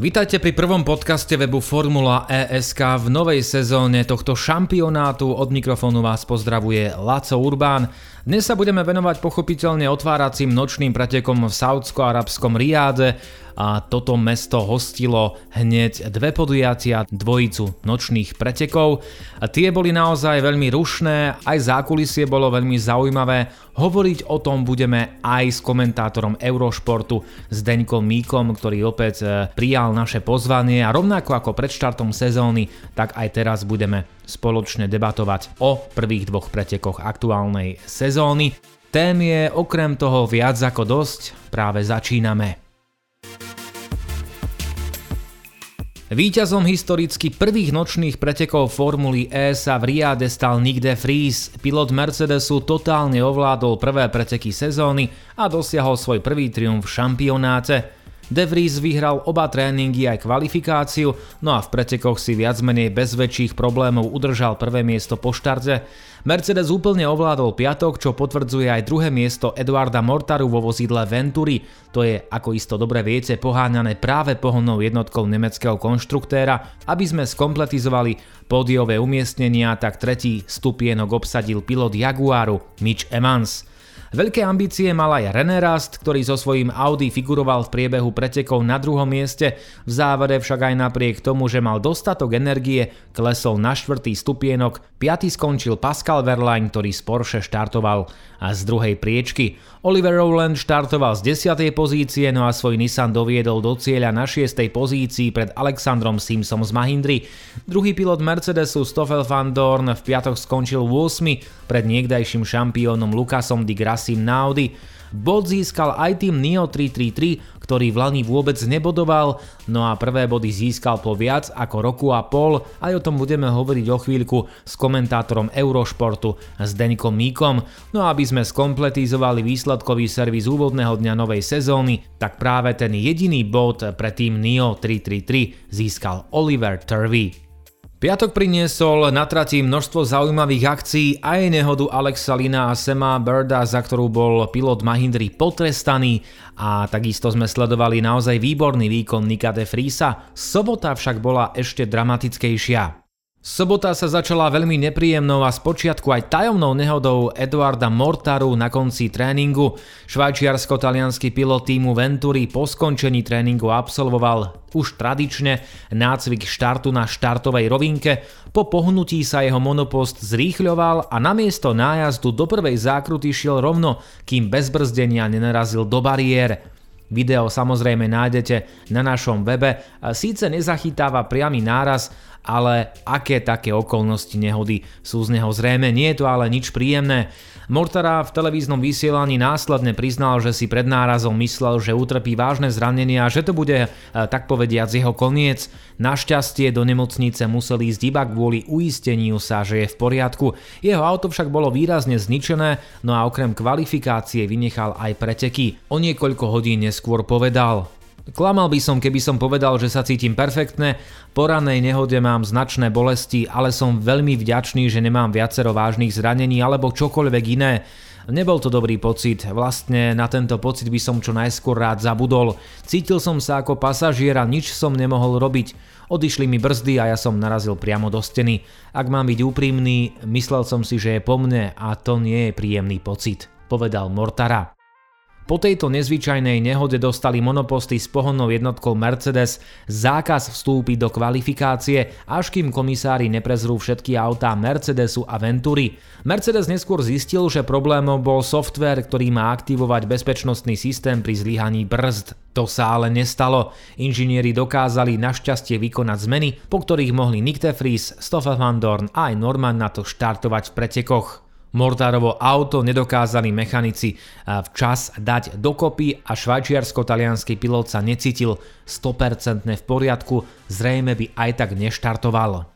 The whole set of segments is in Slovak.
Vítajte pri prvom podcaste webu Formula ESK v novej sezóne tohto šampionátu. Od mikrofónu vás pozdravuje Laco Urbán. Dnes sa budeme venovať pochopiteľne otváracím nočným pretekom v saudsko-arabskom Riáde a toto mesto hostilo hneď dve podujatia, dvojicu nočných pretekov. A tie boli naozaj veľmi rušné, aj zákulisie bolo veľmi zaujímavé. Hovoriť o tom budeme aj s komentátorom Eurošportu, s Deňkom Míkom, ktorý opäť e, prijal naše pozvanie a rovnako ako pred štartom sezóny, tak aj teraz budeme spoločne debatovať o prvých dvoch pretekoch aktuálnej sezóny. Tém je okrem toho viac ako dosť, práve začíname. Výťazom historicky prvých nočných pretekov Formuly E sa v Riade stal Nick de Vries. Pilot Mercedesu totálne ovládol prvé preteky sezóny a dosiahol svoj prvý triumf v šampionáte. De Vries vyhral oba tréningy aj kvalifikáciu, no a v pretekoch si viac menej bez väčších problémov udržal prvé miesto po štarte. Mercedes úplne ovládol piatok, čo potvrdzuje aj druhé miesto Eduarda Mortaru vo vozidle Venturi. To je, ako isto dobre viete, poháňané práve pohonnou jednotkou nemeckého konštruktéra. Aby sme skompletizovali pódiové umiestnenia, tak tretí stupienok obsadil pilot Jaguaru Mitch Evans. Veľké ambície mal aj René Rast, ktorý so svojím Audi figuroval v priebehu pretekov na druhom mieste, v závere však aj napriek tomu, že mal dostatok energie, klesol na štvrtý stupienok, piaty skončil Pascal Verlaine, ktorý z Porsche štartoval. A z druhej priečky. Oliver Rowland štartoval z 10. pozície, no a svoj Nissan doviedol do cieľa na 6. pozícii pred Alexandrom Simpsom z Mahindry. Druhý pilot Mercedesu Stoffel van Dorn v piatok skončil 8. pred niekdajším šampiónom Lukasom di Grassim na Audi. Bod získal aj tým Neo 333, ktorý v Lani vôbec nebodoval, no a prvé body získal po viac ako roku a pol, aj o tom budeme hovoriť o chvíľku s komentátorom Eurošportu s Deňkom Míkom. No a aby sme skompletizovali výsledkový servis úvodného dňa novej sezóny, tak práve ten jediný bod pre tým Neo 333 získal Oliver Turvey. Piatok priniesol na trati množstvo zaujímavých akcií aj nehodu Alexa Lina a Sema Birda, za ktorú bol pilot Mahindry potrestaný a takisto sme sledovali naozaj výborný výkon Nika de Friesa. Sobota však bola ešte dramatickejšia. Sobota sa začala veľmi nepríjemnou a spočiatku aj tajomnou nehodou Eduarda Mortaru na konci tréningu. Švajčiarsko-talianský pilot týmu Venturi po skončení tréningu absolvoval už tradične nácvik štartu na štartovej rovinke. Po pohnutí sa jeho monopost zrýchľoval a namiesto nájazdu do prvej zákruty šiel rovno, kým bez brzdenia nenarazil do bariér. Video samozrejme nájdete na našom webe. Síce nezachytáva priamy náraz, ale aké také okolnosti nehody sú z neho zrejme, nie je to ale nič príjemné. Mortara v televíznom vysielaní následne priznal, že si pred nárazom myslel, že utrpí vážne zranenia a že to bude, e, tak povediac, jeho koniec. Našťastie do nemocnice museli ísť iba kvôli uisteniu sa, že je v poriadku. Jeho auto však bolo výrazne zničené, no a okrem kvalifikácie vynechal aj preteky. O niekoľko hodín povedal, Klamal by som, keby som povedal, že sa cítim perfektne, po ranej nehode mám značné bolesti, ale som veľmi vďačný, že nemám viacero vážnych zranení alebo čokoľvek iné. Nebol to dobrý pocit, vlastne na tento pocit by som čo najskôr rád zabudol. Cítil som sa ako pasažier a nič som nemohol robiť. Odišli mi brzdy a ja som narazil priamo do steny. Ak mám byť úprimný, myslel som si, že je po mne a to nie je príjemný pocit, povedal Mortara. Po tejto nezvyčajnej nehode dostali monoposty s pohonnou jednotkou Mercedes zákaz vstúpiť do kvalifikácie, až kým komisári neprezrú všetky autá Mercedesu a Ventury. Mercedes neskôr zistil, že problémom bol software, ktorý má aktivovať bezpečnostný systém pri zlyhaní brzd. To sa ale nestalo. Inžinieri dokázali našťastie vykonať zmeny, po ktorých mohli Nick de Vries, Stoffel van Dorn a aj Norman na to štartovať v pretekoch. Mortárovo auto nedokázali mechanici včas dať dokopy a švajčiarsko-talianský pilot sa necítil 100% v poriadku, zrejme by aj tak neštartoval.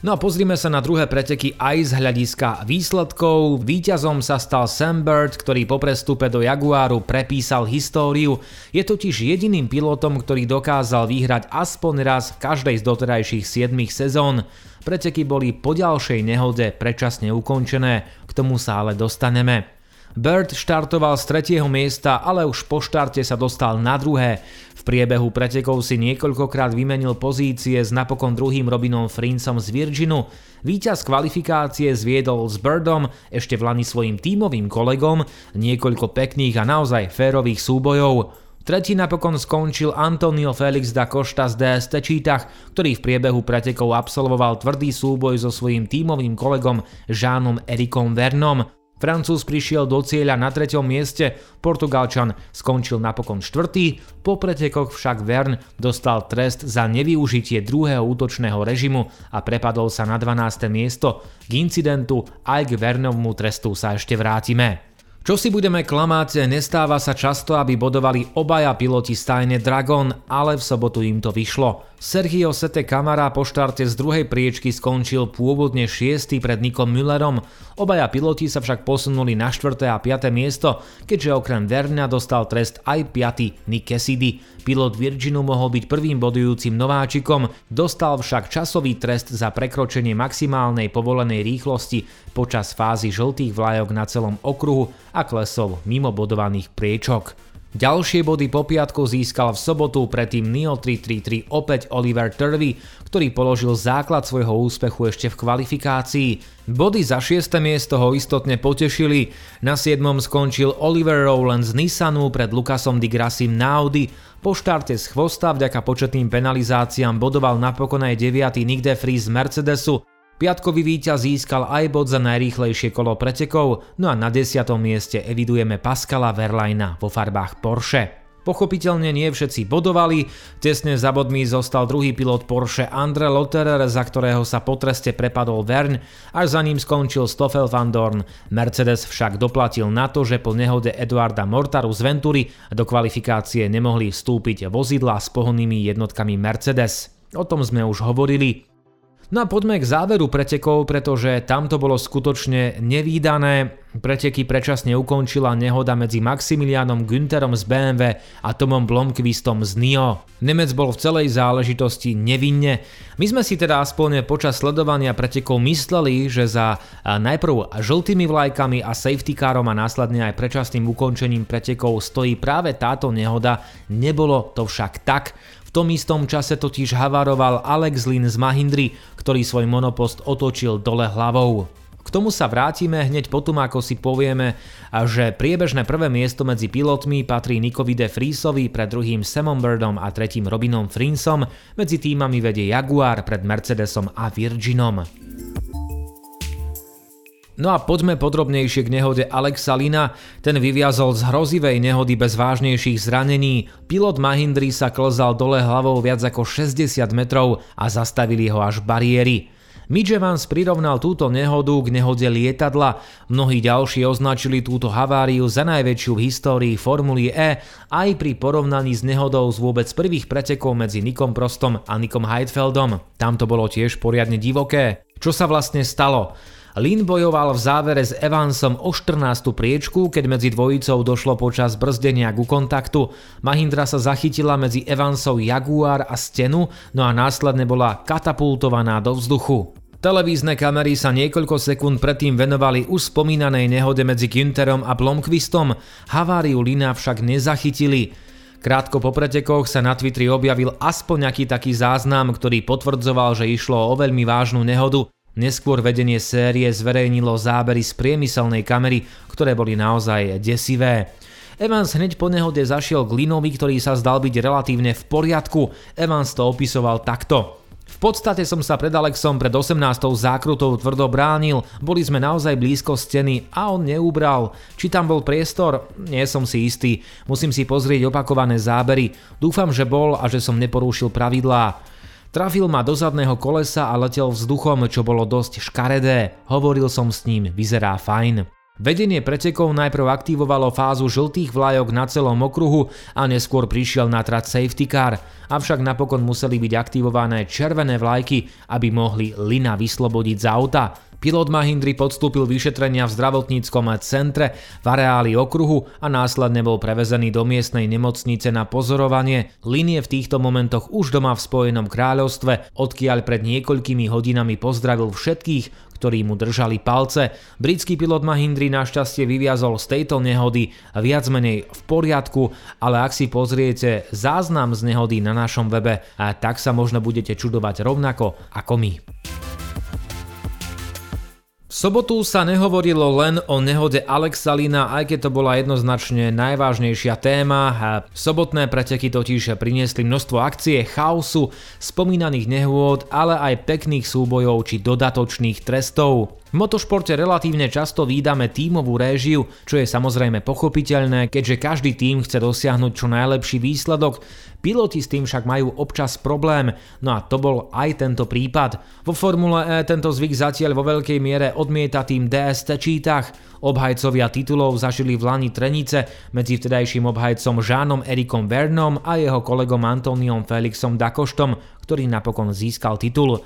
No a pozrime sa na druhé preteky aj z hľadiska výsledkov. Výťazom sa stal Sam Bird, ktorý po prestupe do Jaguaru prepísal históriu. Je totiž jediným pilotom, ktorý dokázal vyhrať aspoň raz v každej z doterajších 7 sezón. Preteky boli po ďalšej nehode predčasne ukončené, k tomu sa ale dostaneme. Bird štartoval z tretieho miesta, ale už po štarte sa dostal na druhé. V priebehu pretekov si niekoľkokrát vymenil pozície s napokon druhým Robinom Frincom z Virginu. Výťaz kvalifikácie zviedol s Birdom ešte v lani svojim tímovým kolegom niekoľko pekných a naozaj férových súbojov. Tretí napokon skončil Antonio Felix da Costa z DST Čítach, ktorý v priebehu pretekov absolvoval tvrdý súboj so svojím tímovým kolegom Žánom Erikom Vernom. Francúz prišiel do cieľa na treťom mieste, Portugalčan skončil napokon štvrtý, po pretekoch však Vern dostal trest za nevyužitie druhého útočného režimu a prepadol sa na 12. miesto. K incidentu aj k Vernovmu trestu sa ešte vrátime. Čo si budeme klamať, nestáva sa často, aby bodovali obaja piloti stajne Dragon, ale v sobotu im to vyšlo. Sergio Sete Kamara po štarte z druhej priečky skončil pôvodne 6. pred Nikom Müllerom. Obaja piloti sa však posunuli na 4. a 5. miesto, keďže okrem Verna dostal trest aj 5. Nick Cassidy. Pilot Virginu mohol byť prvým bodujúcim nováčikom, dostal však časový trest za prekročenie maximálnej povolenej rýchlosti počas fázy žltých vlajok na celom okruhu a klesol mimo bodovaných priečok. Ďalšie body po piatku získal v sobotu predtým Neo 333 opäť Oliver Turvey, ktorý položil základ svojho úspechu ešte v kvalifikácii. Body za 6. miesto ho istotne potešili. Na 7. skončil Oliver Rowland z Nissanu pred Lukasom Di Grassim na Audi. Po štarte z chvosta vďaka početným penalizáciám bodoval napokon aj 9. Nick de z Mercedesu Piatkový víťaz získal aj bod za najrýchlejšie kolo pretekov, no a na desiatom mieste evidujeme Pascala Verlaina vo farbách Porsche. Pochopiteľne nie všetci bodovali, tesne za bodmi zostal druhý pilot Porsche Andre Lotterer, za ktorého sa po treste prepadol Vern, až za ním skončil Stoffel van Dorn. Mercedes však doplatil na to, že po nehode Eduarda Mortaru z Ventury do kvalifikácie nemohli vstúpiť vozidla s pohonnými jednotkami Mercedes. O tom sme už hovorili. No a poďme k záveru pretekov, pretože tam to bolo skutočne nevýdané. Preteky predčasne ukončila nehoda medzi Maximilianom Günterom z BMW a Tomom Blomqvistom z NIO. Nemec bol v celej záležitosti nevinne. My sme si teda aspoň počas sledovania pretekov mysleli, že za najprv žltými vlajkami a safety carom a následne aj predčasným ukončením pretekov stojí práve táto nehoda. Nebolo to však tak. V tom istom čase totiž havaroval Alex Lin z Mahindry, ktorý svoj monopost otočil dole hlavou. K tomu sa vrátime hneď potom, ako si povieme, že priebežné prvé miesto medzi pilotmi patrí Nikovi de Friesovi pred druhým Samom Birdom a tretím Robinom Frinsom, medzi týmami vedie Jaguar pred Mercedesom a Virginom. No a poďme podrobnejšie k nehode Alexa Lina. Ten vyviazol z hrozivej nehody bez vážnejších zranení. Pilot Mahindry sa klzal dole hlavou viac ako 60 metrov a zastavili ho až bariéry. Mitch Evans prirovnal túto nehodu k nehode lietadla. Mnohí ďalší označili túto haváriu za najväčšiu v histórii Formuly E aj pri porovnaní s nehodou z vôbec prvých pretekov medzi Nikom Prostom a Nikom Heidfeldom. Tam to bolo tiež poriadne divoké. Čo sa vlastne stalo? Lin bojoval v závere s Evansom o 14. priečku, keď medzi dvojicou došlo počas brzdenia ku kontaktu. Mahindra sa zachytila medzi Evansov Jaguar a stenu, no a následne bola katapultovaná do vzduchu. Televízne kamery sa niekoľko sekúnd predtým venovali už spomínanej nehode medzi Günterom a Blomqvistom, haváriu Lina však nezachytili. Krátko po pretekoch sa na Twitteri objavil aspoň nejaký taký záznam, ktorý potvrdzoval, že išlo o veľmi vážnu nehodu, Neskôr vedenie série zverejnilo zábery z priemyselnej kamery, ktoré boli naozaj desivé. Evans hneď po nehode zašiel k Linovi, ktorý sa zdal byť relatívne v poriadku. Evans to opisoval takto. V podstate som sa pred Alexom pred 18. zákrutou tvrdo bránil, boli sme naozaj blízko steny a on neubral. Či tam bol priestor? Nie som si istý, musím si pozrieť opakované zábery. Dúfam, že bol a že som neporúšil pravidlá. Trafil ma do zadného kolesa a letel vzduchom, čo bolo dosť škaredé. Hovoril som s ním, vyzerá fajn. Vedenie pretekov najprv aktivovalo fázu žltých vlajok na celom okruhu a neskôr prišiel na trať safety car, avšak napokon museli byť aktivované červené vlajky, aby mohli Lina vyslobodiť z auta. Pilot Mahindry podstúpil vyšetrenia v zdravotníckom centre v areáli okruhu a následne bol prevezený do miestnej nemocnice na pozorovanie. Línie v týchto momentoch už doma v Spojenom kráľovstve, odkiaľ pred niekoľkými hodinami pozdravil všetkých, ktorí mu držali palce. Britský pilot Mahindry našťastie vyviazol z tejto nehody viac menej v poriadku, ale ak si pozriete záznam z nehody na našom webe, tak sa možno budete čudovať rovnako ako my. V sobotu sa nehovorilo len o nehode Alexalina, aj keď to bola jednoznačne najvážnejšia téma. Sobotné preteky totiž priniesli množstvo akcie, chaosu, spomínaných nehôd, ale aj pekných súbojov či dodatočných trestov. V motošporte relatívne často výdame tímovú réžiu, čo je samozrejme pochopiteľné, keďže každý tím chce dosiahnuť čo najlepší výsledok. Piloti s tým však majú občas problém, no a to bol aj tento prípad. Vo Formule E tento zvyk zatiaľ vo veľkej miere odmieta tým DST čítach. Obhajcovia titulov zažili v Lani Trenice medzi vtedajším obhajcom Žánom Erikom Vernom a jeho kolegom Antoniom Felixom Dakoštom, ktorý napokon získal titul.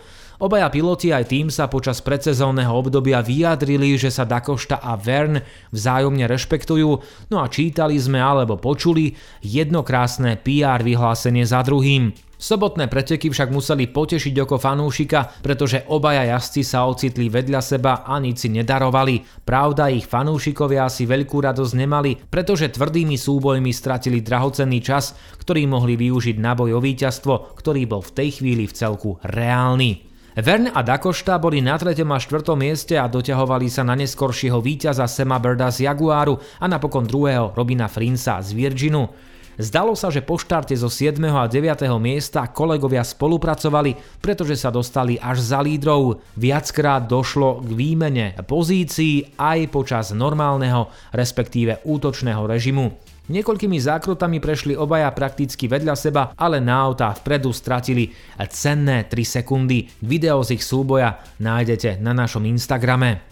Obaja piloti aj tým sa počas predsezónneho obdobia vyjadrili, že sa Dakošta a Vern vzájomne rešpektujú, no a čítali sme alebo počuli jedno krásne PR vyhlásenie za druhým. Sobotné preteky však museli potešiť oko fanúšika, pretože obaja jazdci sa ocitli vedľa seba a nič si nedarovali. Pravda, ich fanúšikovia si veľkú radosť nemali, pretože tvrdými súbojmi stratili drahocenný čas, ktorý mohli využiť na boj o víťazstvo, ktorý bol v tej chvíli v celku reálny. Vern a Dakošta boli na 3. a 4. mieste a doťahovali sa na neskoršieho víťaza Sema Birda z Jaguaru a napokon druhého Robina Frinsa z Virginu. Zdalo sa, že po štarte zo 7. a 9. miesta kolegovia spolupracovali, pretože sa dostali až za lídrov. Viackrát došlo k výmene pozícií aj počas normálneho, respektíve útočného režimu. Niekoľkými zákrutami prešli obaja prakticky vedľa seba, ale na autá vpredu stratili cenné 3 sekundy. Video z ich súboja nájdete na našom Instagrame.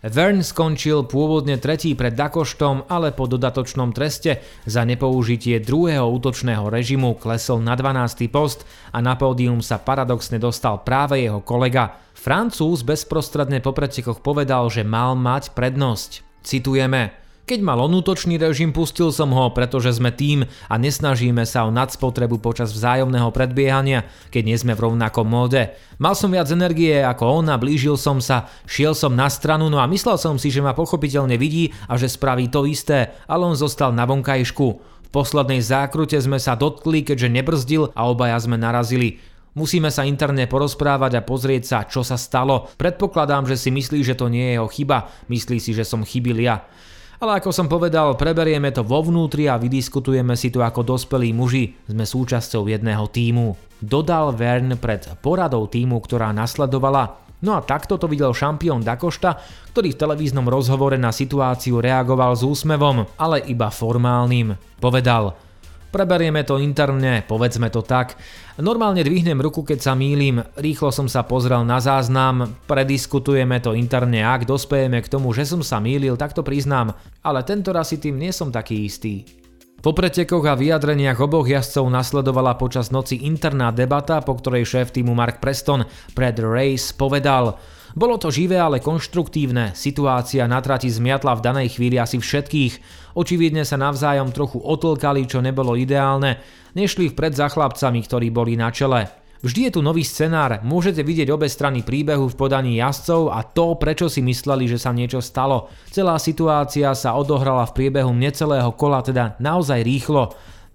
Vern skončil pôvodne tretí pred Dakoštom, ale po dodatočnom treste za nepoužitie druhého útočného režimu klesol na 12. post a na pódium sa paradoxne dostal práve jeho kolega. Francúz bezprostredne po pretekoch povedal, že mal mať prednosť. Citujeme – keď mal on útočný režim, pustil som ho, pretože sme tým a nesnažíme sa o nadspotrebu počas vzájomného predbiehania, keď nie sme v rovnakom móde. Mal som viac energie ako on a blížil som sa, šiel som na stranu, no a myslel som si, že ma pochopiteľne vidí a že spraví to isté, ale on zostal na vonkajšku. V poslednej zákrute sme sa dotkli, keďže nebrzdil a obaja sme narazili. Musíme sa interne porozprávať a pozrieť sa, čo sa stalo. Predpokladám, že si myslí, že to nie je jeho chyba. Myslí si, že som chybil ja. Ale ako som povedal, preberieme to vo vnútri a vydiskutujeme si to ako dospelí muži, sme súčasťou jedného týmu. Dodal Vern pred poradou týmu, ktorá nasledovala. No a takto to videl šampión Dakošta, ktorý v televíznom rozhovore na situáciu reagoval s úsmevom, ale iba formálnym. Povedal, Preberieme to interne, povedzme to tak. Normálne dvihnem ruku, keď sa mýlim, rýchlo som sa pozrel na záznam, prediskutujeme to interne, ak dospejeme k tomu, že som sa mýlil, tak to priznám, ale tento raz si tým nie som taký istý. Po pretekoch a vyjadreniach oboch jazdcov nasledovala počas noci interná debata, po ktorej šéf týmu Mark Preston pred race povedal – bolo to živé, ale konštruktívne. Situácia na trati zmiatla v danej chvíli asi všetkých. Očividne sa navzájom trochu otlkali, čo nebolo ideálne. Nešli vpred za chlapcami, ktorí boli na čele. Vždy je tu nový scenár, môžete vidieť obe strany príbehu v podaní jazdcov a to, prečo si mysleli, že sa niečo stalo. Celá situácia sa odohrala v priebehu necelého kola, teda naozaj rýchlo.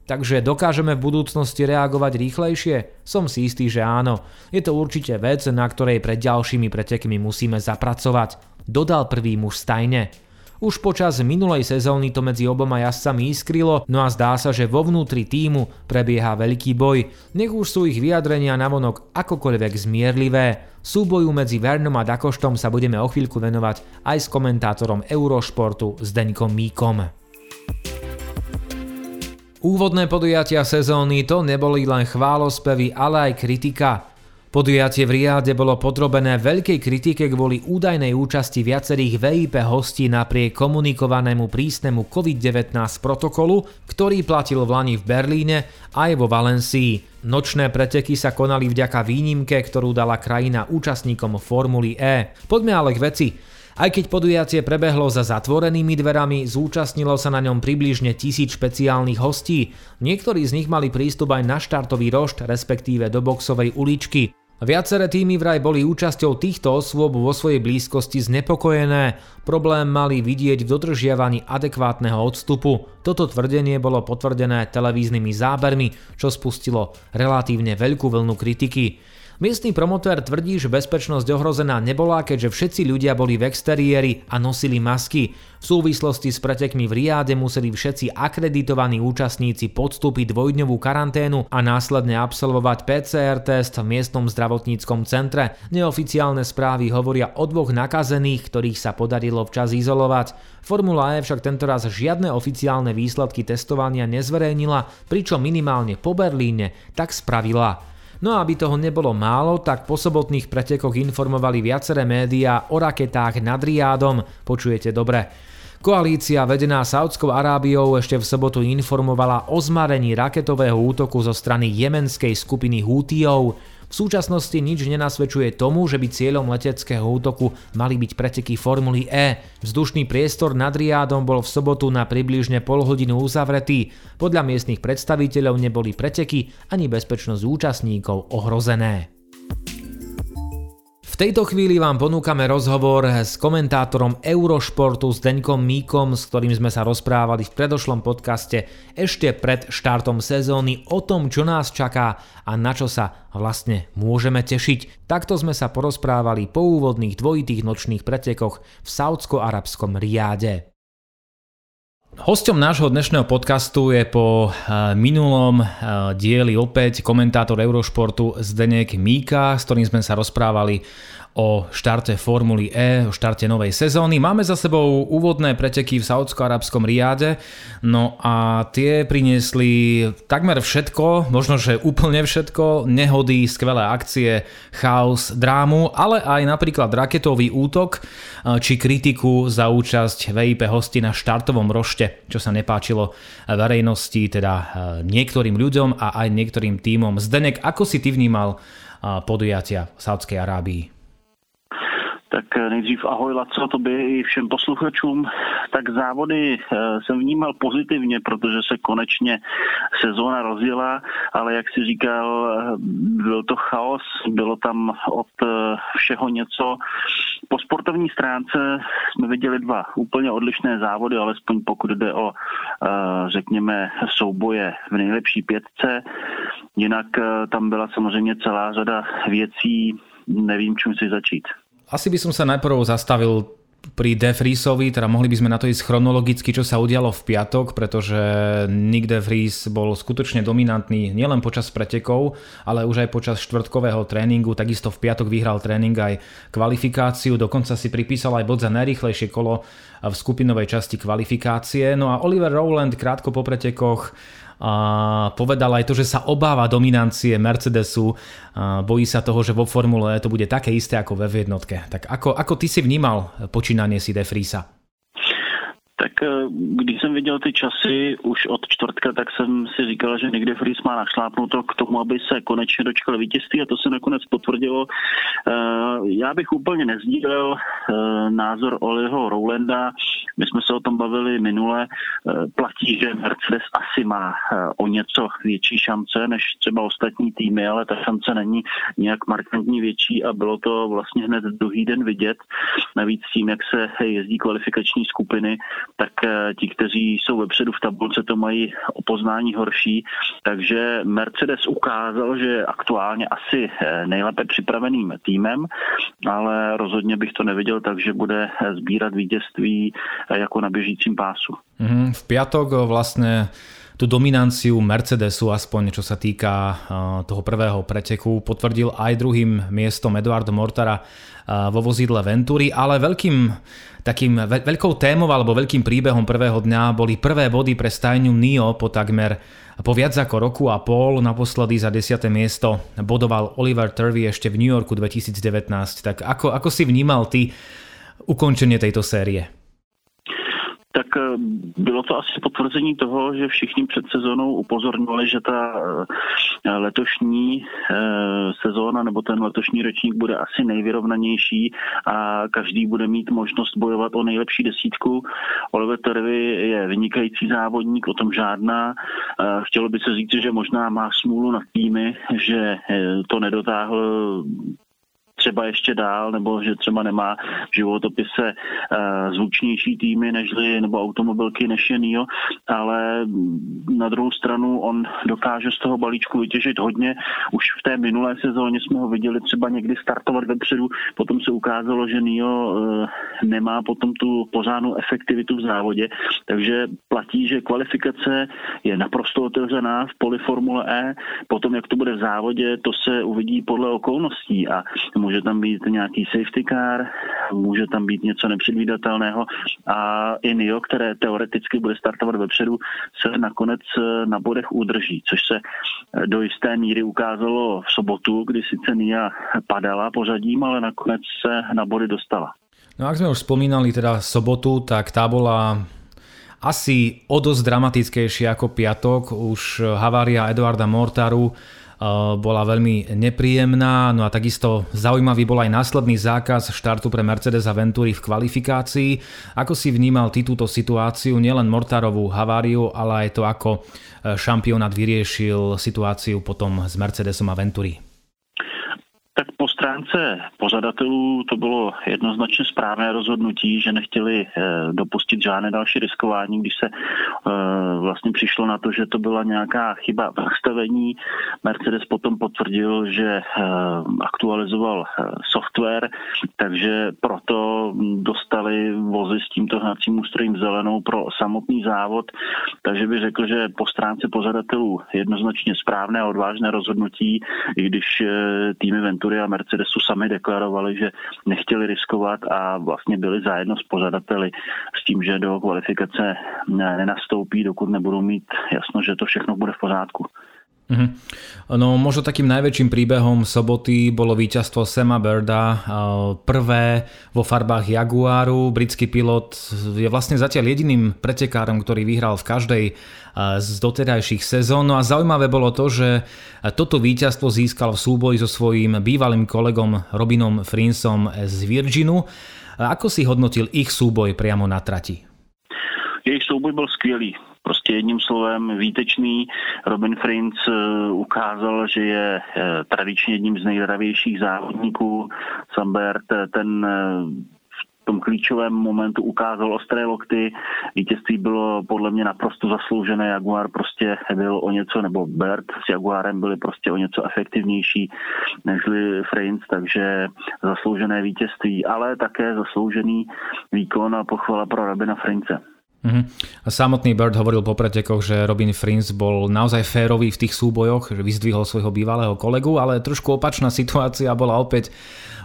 Takže dokážeme v budúcnosti reagovať rýchlejšie? Som si istý, že áno. Je to určite vec, na ktorej pred ďalšími pretekmi musíme zapracovať. Dodal prvý muž stajne. Už počas minulej sezóny to medzi oboma jazdcami iskrilo, no a zdá sa, že vo vnútri týmu prebieha veľký boj. Nech už sú ich vyjadrenia navonok akokoľvek zmierlivé. Súboju medzi Vernom a Dakoštom sa budeme o chvíľku venovať aj s komentátorom Eurošportu Zdeňkom Míkom. Úvodné podujatia sezóny to neboli len chválospevy, ale aj kritika. Podujatie v Riade bolo podrobené veľkej kritike kvôli údajnej účasti viacerých VIP hostí napriek komunikovanému prísnemu COVID-19 protokolu, ktorý platil v Lani v Berlíne aj vo Valencii. Nočné preteky sa konali vďaka výnimke, ktorú dala krajina účastníkom Formuly E. Poďme ale k veci. Aj keď podujatie prebehlo za zatvorenými dverami, zúčastnilo sa na ňom približne tisíc špeciálnych hostí. Niektorí z nich mali prístup aj na štartový rošt, respektíve do boxovej uličky. Viaceré týmy vraj boli účasťou týchto osôb vo svojej blízkosti znepokojené. Problém mali vidieť v dodržiavaní adekvátneho odstupu. Toto tvrdenie bolo potvrdené televíznymi zábermi, čo spustilo relatívne veľkú vlnu kritiky. Miestny promotér tvrdí, že bezpečnosť ohrozená nebola, keďže všetci ľudia boli v exteriéri a nosili masky. V súvislosti s pretekmi v Riáde museli všetci akreditovaní účastníci podstúpiť dvojdňovú karanténu a následne absolvovať PCR test v miestnom zdravotníckom centre. Neoficiálne správy hovoria o dvoch nakazených, ktorých sa podarilo včas izolovať. Formula E však tentoraz žiadne oficiálne výsledky testovania nezverejnila, pričom minimálne po Berlíne tak spravila. No a aby toho nebolo málo, tak po sobotných pretekoch informovali viaceré médiá o raketách nad Riádom. Počujete dobre. Koalícia vedená Saudskou Arábiou ešte v sobotu informovala o zmarení raketového útoku zo strany jemenskej skupiny Hútijov. V súčasnosti nič nenasvedčuje tomu, že by cieľom leteckého útoku mali byť preteky Formuly E. Vzdušný priestor nad Riádom bol v sobotu na približne pol hodinu uzavretý. Podľa miestnych predstaviteľov neboli preteky ani bezpečnosť účastníkov ohrozené tejto chvíli vám ponúkame rozhovor s komentátorom Eurošportu s Deňkom Míkom, s ktorým sme sa rozprávali v predošlom podcaste ešte pred štartom sezóny o tom, čo nás čaká a na čo sa vlastne môžeme tešiť. Takto sme sa porozprávali po úvodných dvojitých nočných pretekoch v saudsko-arabskom Riáde. Hosťom nášho dnešného podcastu je po eh, minulom eh, dieli opäť komentátor Eurošportu Zdenek Míka, s ktorým sme sa rozprávali o štarte Formuly E, o štarte novej sezóny. Máme za sebou úvodné preteky v saudsko-arabskom Riade, no a tie priniesli takmer všetko, možno že úplne všetko, nehody, skvelé akcie, chaos, drámu, ale aj napríklad raketový útok či kritiku za účasť VIP hosti na štartovom rošte, čo sa nepáčilo verejnosti, teda niektorým ľuďom a aj niektorým tímom. Zdenek, ako si ty vnímal podujatia v Saudskej Arábii? Tak eh, nejdřív ahoj Laco, tobě i všem posluchačům. Tak závody eh, jsem vnímal pozitivně, protože se konečně sezóna rozjela, ale jak si říkal, eh, byl to chaos, bylo tam od všeho něco. Po sportovní stránce jsme viděli dva úplně odlišné závody, alespoň pokud jde o, řekněme, souboje v nejlepší pětce. Jinak tam byla samozřejmě celá řada věcí, nevím, čím si začít. Asi by som sa najprv zastavil pri De Vriesovi, teda mohli by sme na to ísť chronologicky, čo sa udialo v piatok, pretože Nick De Vries bol skutočne dominantný nielen počas pretekov, ale už aj počas štvrtkového tréningu, takisto v piatok vyhral tréning aj kvalifikáciu, dokonca si pripísal aj bod za najrýchlejšie kolo v skupinovej časti kvalifikácie. No a Oliver Rowland krátko po pretekoch a povedal aj to, že sa obáva dominancie Mercedesu, a bojí sa toho, že vo Formule to bude také isté ako ve v jednotke. Tak ako, ako ty si vnímal počínanie si De Friesa? Tak eh, když jsem viděl ty časy už od čtvrtka, tak jsem si říkal, že někde Fries má našlápnuto k tomu, aby se konečně dočkal vítězství a to se nakonec potvrdilo. Eh, já bych úplně nezdílel eh, názor Oliho Rowlanda. My jsme se o tom bavili minule. Platí, že Mercedes asi má o něco větší šance než třeba ostatní týmy, ale ta šance není nějak markantní větší a bylo to vlastně hned druhý den vidět. Navíc tím, jak se jezdí kvalifikační skupiny, tak eh, ti, kteří jsou vepředu v tabulce, to mají o poznání horší. Takže Mercedes ukázal, že je aktuálně asi eh, nejlépe připraveným týmem, ale rozhodně bych to neviděl tak, že bude eh, sbírat vítězství jako na běžícím pásu. Mm, v piatok vlastně tú dominanciu Mercedesu, aspoň čo sa týka uh, toho prvého preteku. Potvrdil aj druhým miestom Eduardo Mortara uh, vo vozidle Venturi, ale veľkým takým veľkou témou alebo veľkým príbehom prvého dňa boli prvé body pre stajňu NIO po takmer po viac ako roku a pol naposledy za 10. miesto bodoval Oliver Turvey ešte v New Yorku 2019. Tak ako, ako si vnímal ty ukončenie tejto série? Tak eh, bylo to asi potvrzení toho, že všichni před sezónou upozorňovali, že ta eh, letošní eh, sezóna nebo ten letošní ročník bude asi nejvyrovnanější a každý bude mít možnost bojovat o nejlepší desítku. Oliver Tervy je vynikající závodník, o tom žádná. Chtělo by se říct, že možná má smůlu nad týmy, že to nedotáhl třeba ještě dál, nebo že třeba nemá v životopise uh, zvučnější týmy nežli, nebo automobilky než je NIO, ale na druhou stranu on dokáže z toho balíčku vytěžit hodně. Už v té minulé sezóně jsme ho viděli třeba někdy startovat vepředu, potom se ukázalo, že NIO uh, nemá potom tu pořádnou efektivitu v závodě, takže platí, že kvalifikace je naprosto otevřená v poli Formule E, potom jak to bude v závodě, to se uvidí podle okolností. A může tam být nějaký safety car, může tam být něco nepředvídatelného a i NIO, které teoreticky bude startovat vepředu, se nakonec eh, na bodech udrží, což se eh, do jisté míry ukázalo v sobotu, kdy sice NIA padala pořadím, ale nakonec se na body dostala. No ak sme už spomínali teda sobotu, tak tá bola asi o dosť dramatickejšia ako piatok. Už havária Eduarda Mortaru bola veľmi nepríjemná. No a takisto zaujímavý bol aj následný zákaz štartu pre Mercedes a Venturi v kvalifikácii. Ako si vnímal ty túto situáciu, nielen Mortarovú haváriu, ale aj to, ako e, šampionát vyriešil situáciu potom s Mercedesom a Venturi? Tak po stránce pořadatelů to bylo jednoznačně správné rozhodnutí, že nechtěli eh, dopustit žádné další riskování, když se eh, vlastně přišlo na to, že to byla nějaká chyba v nastavení. Mercedes potom potvrdil, že eh, aktualizoval software, takže proto dostali vozy s tímto hnacím ústrojím zelenou pro samotný závod. Takže bych řekl, že po stránce pořadatelů jednoznačně správné a odvážné rozhodnutí, i když týmy Venturi a Mercedesu sami deklarovali, že nechtěli riskovat a vlastně byli zajedno s pořadateli s tím, že do kvalifikace nenastoupí, dokud nebudou mít jasno, že to všechno bude v pořádku. Mm-hmm. No možno takým najväčším príbehom soboty bolo víťazstvo Sema Berda, prvé vo farbách Jaguaru. Britský pilot je vlastne zatiaľ jediným pretekárom, ktorý vyhral v každej z doterajších sezón. No a zaujímavé bolo to, že toto víťazstvo získal v súboji so svojím bývalým kolegom Robinom Frinsom z Virginu. Ako si hodnotil ich súboj priamo na trati? Jejich souboj byl skvělý. Prostě jedním slovem výtečný. Robin Frinz eh, ukázal, že je eh, tradičně jedním z nejzdravějších závodníků. Sambert eh, ten v tom klíčovém momentu ukázal ostré lokty. Vítězství bylo podle mě naprosto zasloužené. Jaguar prostě byl o něco, nebo Bert s Jaguarem byli prostě o něco efektivnější než Frinz, takže zasloužené vítězství, ale také zasloužený výkon a pochvala pro Rabina Frince. Uh-huh. A samotný Bird hovoril po pretekoch, že Robin Frins bol naozaj férový v tých súbojoch, že vyzdvihol svojho bývalého kolegu, ale trošku opačná situácia bola opäť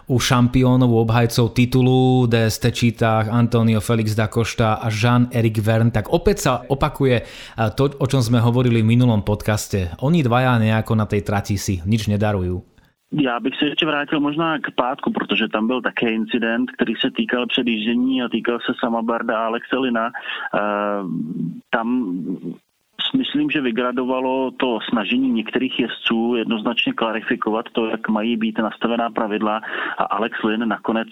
u šampiónov, u obhajcov titulu DST Čítach, Antonio Felix da Costa a Jean-Eric Verne, tak opäť sa opakuje to, o čom sme hovorili v minulom podcaste. Oni dvaja nejako na tej trati si nič nedarujú. Já bych se ještě vrátil možná k pátku, protože tam byl také incident, který se týkal předjíždění a týkal se sama Barda a Alexelina. Tam myslím, že vygradovalo to snažení některých jezdců jednoznačně klarifikovat to, jak mají být nastavená pravidla a Alex Lin nakonec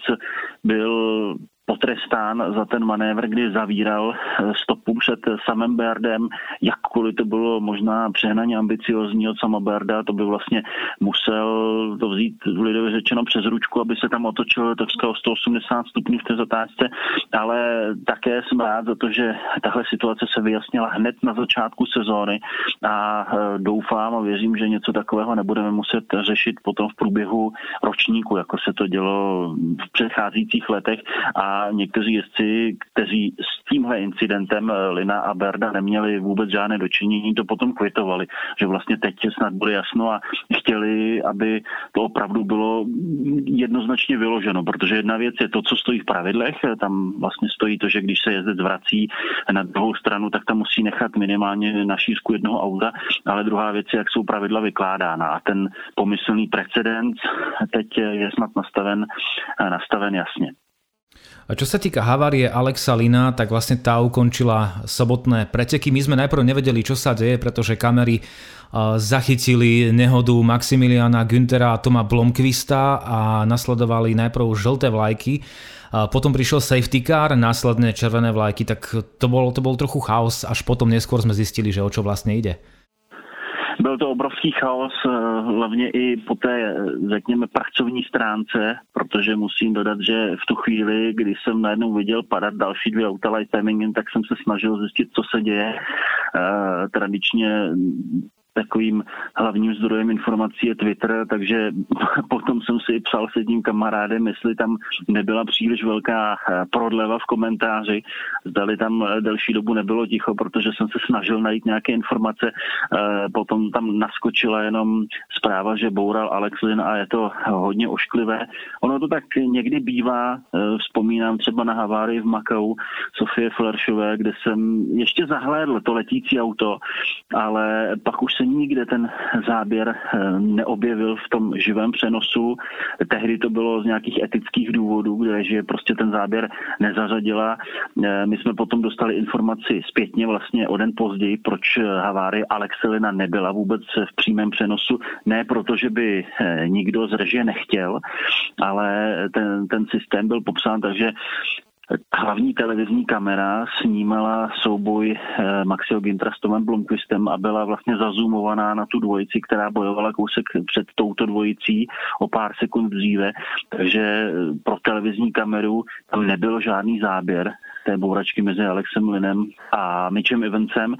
byl potrestán za ten manévr, kdy zavíral eh, stopu před samým Berdem, jakkoliv to bylo možná přehnaně ambiciozní od sama Berda, to by vlastně musel to vzít lidově řečeno přes ručku, aby se tam otočil takřka o 180 stupňů v té zatáčce, ale také jsem rád za to, že tahle situace se vyjasnila hned na začátku sezóny a eh, doufám a věřím, že něco takového nebudeme muset řešit potom v průběhu ročníku, jako se to dělo v předcházících letech. A a někteří jezdci, kteří s tímhle incidentem Lina a Berda neměli vůbec žádné dočinění, to potom kvitovali, že vlastně teď snad bude jasno a chtěli, aby to opravdu bylo jednoznačně vyloženo, protože jedna věc je to, co stojí v pravidlech, tam vlastně stojí to, že když se jezdec vrací na druhou stranu, tak tam musí nechat minimálně na šířku jednoho auta, ale druhá věc je, jak jsou pravidla vykládána a ten pomyslný precedens teď je snad nastaven, nastaven jasně. A čo sa týka havárie Alexa Lina, tak vlastne tá ukončila sobotné preteky. My sme najprv nevedeli, čo sa deje, pretože kamery zachytili nehodu Maximiliana Günthera a Toma Blomqvista a nasledovali najprv žlté vlajky. Potom prišiel safety car, následne červené vlajky, tak to bol, to bol trochu chaos, až potom neskôr sme zistili, že o čo vlastne ide. Byl to obrovský chaos, eh, hlavně i po té, řekněme, pracovní stránce, protože musím dodat, že v tu chvíli, kdy jsem najednou viděl padat další dvě auta light timingem, tak jsem se snažil zjistit, co se děje. Eh, tradičně takovým hlavním zdrojem informací je Twitter, takže potom jsem si psal se tím kamarádem, jestli tam nebyla příliš velká eh, prodleva v komentáři, zdali tam eh, delší dobu nebylo ticho, protože jsem se snažil najít nějaké informace, eh, potom tam naskočila jenom zpráva, že boural Alex Lin a je to hodně ošklivé. Ono to tak někdy bývá, vzpomínám třeba na havárii v Makau Sofie Fleršové, kde jsem ještě zahlédl to letící auto, ale pak už se nikde ten záběr eh, neobjevil v tom živém přenosu. Tehdy to bylo z nějakých etických důvodů, kde že prostě ten záběr nezařadila. Eh, my jsme potom dostali informaci zpětně vlastně o den později, proč havárie Alexelina nebyla vůbec v přímém přenosu. Ne proto, že by eh, nikdo z režie nechtěl, ale ten, ten systém byl popsán takže hlavní televizní kamera snímala souboj eh, Maxio Gintra s Tomem Blomqvistem a byla vlastně zazumovaná na tu dvojici, která bojovala kousek před touto dvojicí o pár sekund dříve, takže eh, pro televizní kameru tam nebylo žádný záběr té bouračky mezi Alexem Linem a Mitchem Evansem,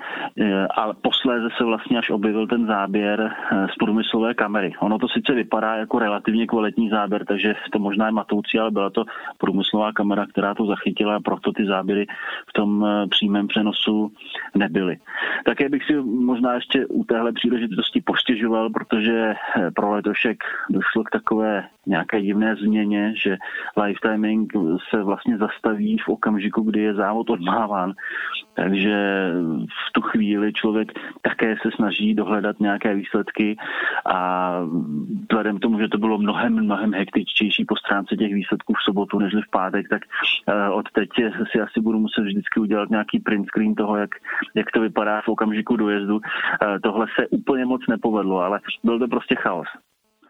ale posléze se vlastně až objevil ten záběr z průmyslové kamery. Ono to sice vypadá jako relativně kvalitní záběr, takže to možná je matoucí, ale byla to průmyslová kamera, která to zachytila, proto ty záběry v tom eh, přímém přenosu nebyly. Také bych si možná ještě u téhle příležitosti postěžoval, protože eh, pro letošek došlo k takové nějaké divné změně, že lifetiming se vlastně zastaví v okamžiku, kdy je závod odmáván. Takže v tu chvíli člověk také se snaží dohledat nějaké výsledky a vzhledem tomu, že to bylo mnohem, mnohem hektičtější po stránce těch výsledků v sobotu než v pátek, tak eh, od teď si asi budu muset vždycky udělat nějaký print screen toho, jak, jak to vypadá v okamžiku dojezdu. Eh, tohle se úplně moc nepovedlo, ale byl to prostě chaos.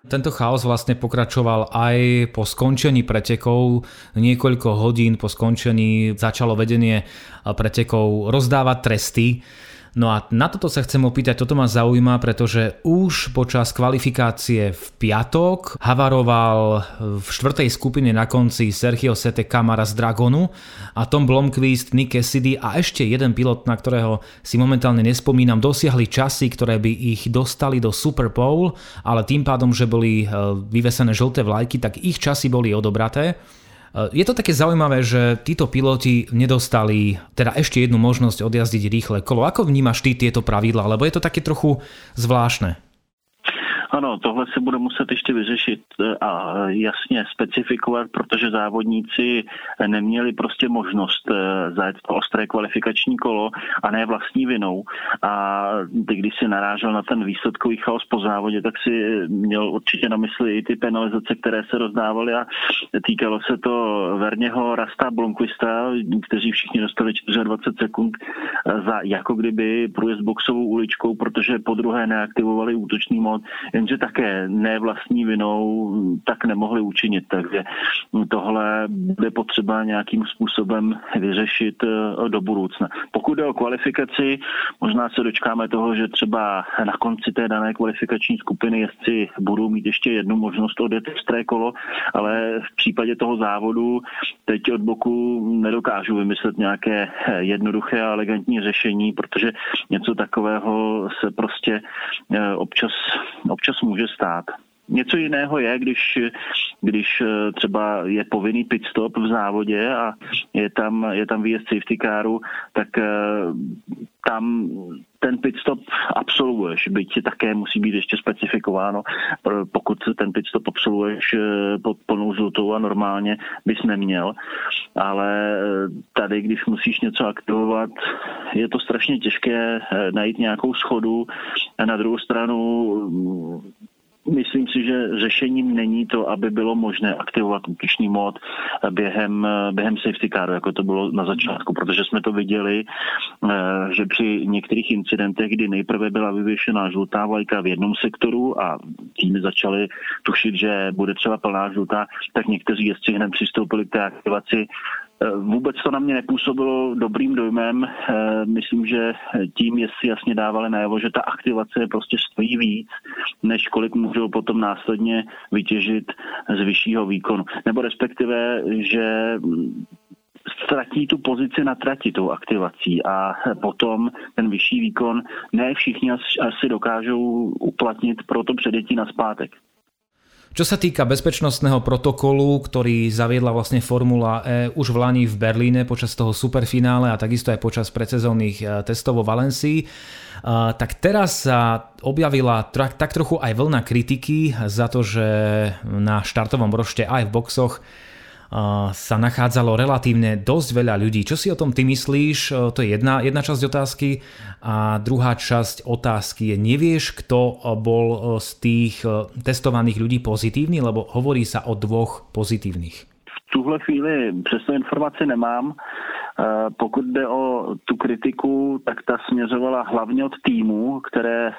Tento chaos vlastne pokračoval aj po skončení pretekov. Niekoľko hodín po skončení začalo vedenie pretekov rozdávať tresty. No a na toto sa chcem opýtať, toto ma zaujíma, pretože už počas kvalifikácie v piatok havaroval v štvrtej skupine na konci Sergio Sete Kamara z Dragonu a Tom Blomqvist, Nick Cassidy a ešte jeden pilot, na ktorého si momentálne nespomínam, dosiahli časy, ktoré by ich dostali do Super Bowl, ale tým pádom, že boli eh, vyvesené žlté vlajky, tak ich časy boli odobraté. Eh, je to také zaujímavé, že títo piloti nedostali teda ešte jednu možnosť odjazdiť rýchle kolo. Ako vnímaš ty tieto pravidla? Lebo je to také trochu zvláštne. Ano, tohle se bude muset ještě vyřešit e, a jasně specifikovat, protože závodníci neměli prostě možnost e, zajet to ostré kvalifikační kolo a ne vlastní vinou. A ty, když si narážel na ten výsledkový chaos po závodě, tak si měl určitě na mysli i ty penalizace, které se rozdávaly a týkalo se to Verněho, Rasta, Blomqvista, kteří všichni dostali 24 sekund za jako kdyby průjezd boxovou uličkou, protože po druhé neaktivovali útočný mod, jenže také ne vlastní vinou tak nemohli učinit. Takže tohle bude potřeba nějakým způsobem vyřešit eh, do budoucna. Pokud jde o kvalifikaci, možná se dočkáme toho, že třeba na konci té dané kvalifikační skupiny jezdci budou mít ještě jednu možnost odjet ostré kolo, ale v případě toho závodu teď od boku nedokážu vymyslet nějaké jednoduché a elegantní řešení, protože něco takového se prostě eh, občas, občas může stát. Něco jiného je, když, když třeba je povinný pit stop v závodě a je tam, je tam výjezd safety caru, tak tam ten pit stop absolvuješ, byť také musí být ještě specifikováno, pokud ten pit stop absolvuješ pod plnou žlutou a normálně bys neměl, ale tady, když musíš něco aktivovat, je to strašně těžké najít nějakou schodu. Na druhou stranu Myslím si, že řešením není to, aby bylo možné aktivovat útočný mod během, během safety caru, jako to bylo na začátku, protože jsme to viděli, eh, že při některých incidentech, kdy nejprve byla vyvěšená žlutá vlajka v jednom sektoru a týmy začaly tušit, že bude třeba plná žlutá, tak někteří jezdci hned přistoupili k té aktivaci vůbec to na mě nepůsobilo dobrým dojmem. Eh, myslím, že tím si jasně dávali najevo, že ta aktivace prostě stojí víc, než kolik můžou potom následně vytěžit z vyššího výkonu. Nebo respektive, že ztratí tu pozici na trati tou aktivací a potom ten vyšší výkon ne všichni asi dokážou uplatnit pro to předjetí na zpátek. Čo sa týka bezpečnostného protokolu, ktorý zaviedla vlastne Formula E už v Lani v Berlíne počas toho superfinále a takisto aj počas predsezónnych e, testov vo Valencii, e, tak teraz sa objavila tak trochu aj vlna kritiky za to, že na štartovom rošte aj v boxoch sa nachádzalo relatívne dosť veľa ľudí. Čo si o tom ty myslíš? To je jedna, jedna časť otázky. A druhá časť otázky je, nevieš, kto bol z tých testovaných ľudí pozitívny, lebo hovorí sa o dvoch pozitívnych. V tuhle chvíli přesto informaci nemám. Pokud jde o tu kritiku, tak ta směřovala hlavně od týmů, které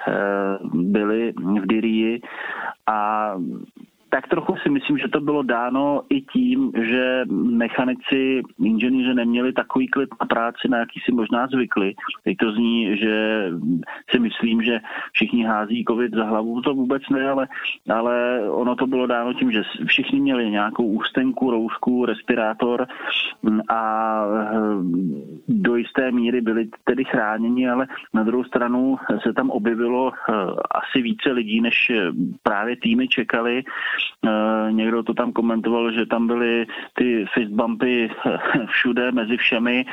byly v Dirii a tak trochu si myslím, že to bylo dáno i tím, že mechanici, inženýři neměli takový klid na práci, na jaký si možná zvykli. Teď to zní, že si myslím, že všichni hází covid za hlavu, to vůbec ne, ale, ale ono to bylo dáno tím, že všichni měli nějakou ústenku, roušku, respirátor a do jisté míry byli tedy chráněni, ale na druhou stranu se tam objevilo eh, asi více lidí, než právě týmy čekali někdo to tam komentoval, že tam byly ty fistbumpy eh, všude mezi všemi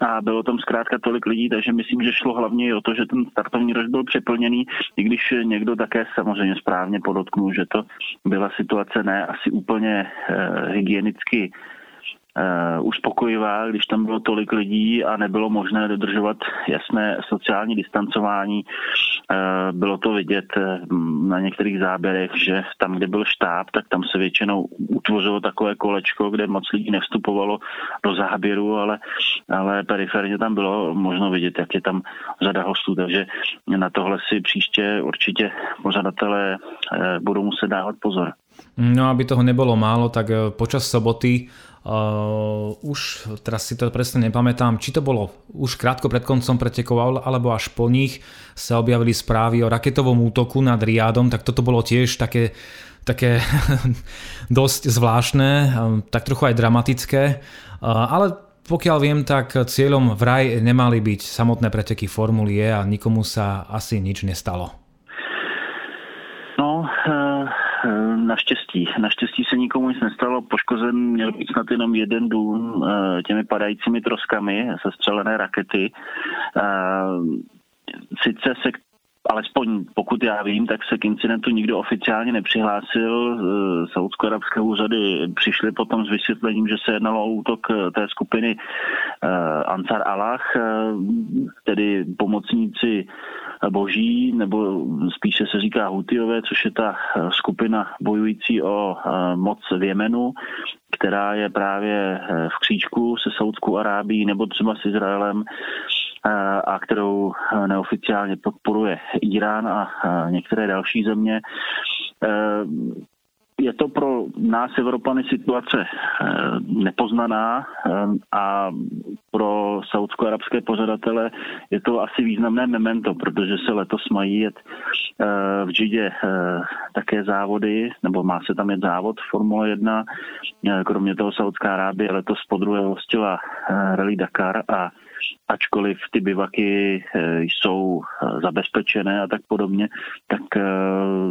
a bylo tam zkrátka tolik lidí, takže myslím, že šlo hlavně i o to, že ten startovní rož byl přeplněný, i když někdo také samozřejmě správně podotknul, že to byla situace ne asi úplně eh, hygienicky uh, uspokojivá, když tam bylo tolik lidí a nebylo možné dodržovat jasné sociální distancování. Uh, bylo to vidět uh, na některých záběrech, že tam, kde byl štáb, tak tam se většinou utvořilo takové kolečko, kde moc lidí nevstupovalo do záběru, ale, ale periferně tam bylo možno vidět, jak je tam řada hostů, takže na tohle si příště určitě pořadatelé budou muset dávat pozor. No aby toho nebolo málo, tak počas soboty Uh, už teraz si to presne nepamätám, či to bolo už krátko pred koncom pretekov alebo až po nich sa objavili správy o raketovom útoku nad Riadom, tak toto bolo tiež také, také dosť zvláštne, tak trochu aj dramatické, ale pokiaľ viem, tak cieľom vraj nemali byť samotné preteky Formulie a nikomu sa asi nič nestalo. No, uh Naštěstí. Naštěstí se nikomu nic nestalo. Poškozen měl být snad jenom jeden dům eh, těmi padajícími troskami, sestřelené rakety. Eh, sice se alespoň pokud já vím, tak se k incidentu nikdo oficiálně nepřihlásil. Eh, saudsko-arabské úřady přišly potom s vysvětlením, že se jednalo o útok té skupiny Ansar Allah, tedy pomocníci boží, nebo spíše se říká Hutiové, což je ta eh, skupina bojující o eh, moc v Jemenu, která je právě eh, v kříčku se Saudskou Arábií nebo třeba s Izraelem a kterou neoficiálně podporuje Irán a některé další země je to pro nás Evropany situace eh, nepoznaná eh, a pro saudsko-arabské pořadatele je to asi významné memento, protože se letos mají jet eh, v Džidě také závody, nebo má se tam jet závod Formule 1. Kromě toho Saudská Arábie letos po hostila Rally Dakar a ačkoliv ty bivaky jsou zabezpečené a tak podobně, tak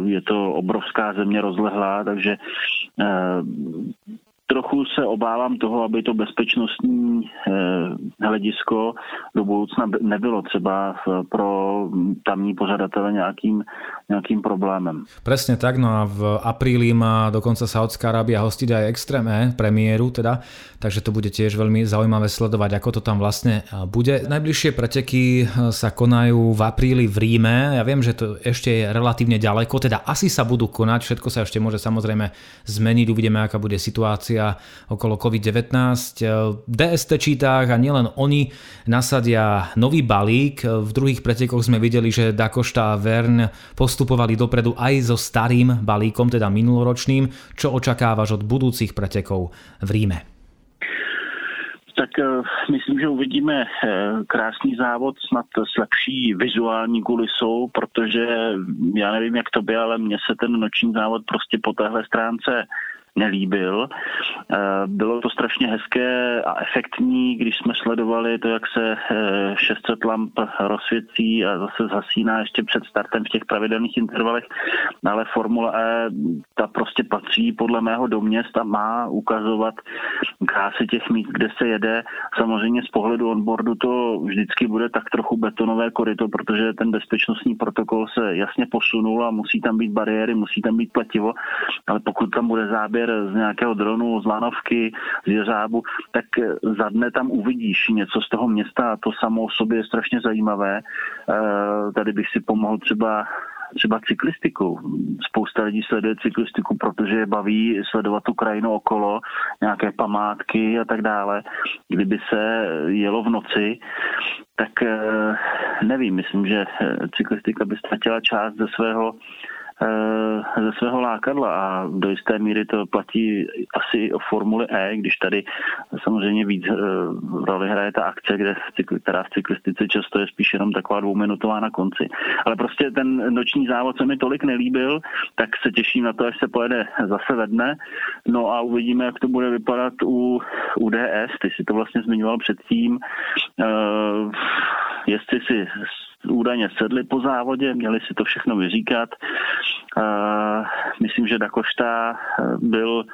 je to obrovská země rozlehlá, takže trochu se obávám toho, aby to bezpečnostní eh, hledisko do budoucna nebylo třeba pro tamní pořadatele nějakým, nějakým problémem. Presne tak, no a v apríli má dokonca Saudská Arábia hostiť aj Extreme premiéru, teda, takže to bude tiež veľmi zaujímavé sledovať, ako to tam vlastne eh, bude. Najbližšie preteky eh, sa konajú v apríli v Ríme, ja viem, že to ešte je relatívne ďaleko, teda asi sa budú konať, všetko sa ešte môže samozrejme zmeniť, uvidíme, aká bude situácia situácia okolo COVID-19. DST čítach a nielen oni nasadia nový balík. V druhých pretekoch sme videli, že Dakošta a Vern postupovali dopredu aj so starým balíkom, teda minuloročným. Čo očakávaš od budúcich pretekov v Ríme? Tak uh, myslím, že uvidíme uh, krásný závod snad s lepší vizuální kulisou, protože já nevím, jak to by, ale mně se ten noční závod prostě po téhle stránce nelíbil. Eh, bylo to strašně hezké a efektní, když jsme sledovali to, jak se 600 eh, lamp rozsvěcí a zase zhasíná ještě před startem v těch pravidelných intervalech. Ale Formule E ta prostě patří podle mého do města, má ukazovat krásy těch míst, kde se jede. Samozřejmě z pohledu onboardu to vždycky bude tak trochu betonové koryto, protože ten bezpečnostní protokol se jasně posunul a musí tam být bariéry, musí tam být pletivo, ale pokud tam bude záběr záběr z nějakého dronu, z lanovky, z jeřábu, tak za dne tam uvidíš něco z toho města a to samo o sobě je strašně zajímavé. Eh, tady bych si pomohl třeba třeba cyklistiku. Spousta lidí sleduje cyklistiku, protože je baví sledovat tu krajinu okolo, nějaké památky a tak dále. Kdyby se jelo v noci, tak eh, nevím, myslím, že cyklistika by ztratila část ze svého Eh, ze svého lákadla a do jisté míry to platí asi o Formuli E, když tady samozřejmě víc eh, roli hraje ta akce, kde která v cyklistice často je spíš jenom taková dvouminutová na konci. Ale prostě ten noční závod se mi tolik nelíbil, tak se těším na to, až se pojede zase ve dne. No a uvidíme, jak to bude vypadat u, u DS. Ty si to vlastně zmiňoval předtím. Uh, jestli si údajně sedli po závodě, měli si to všechno vyříkat. Myslím, že Dakošta byl,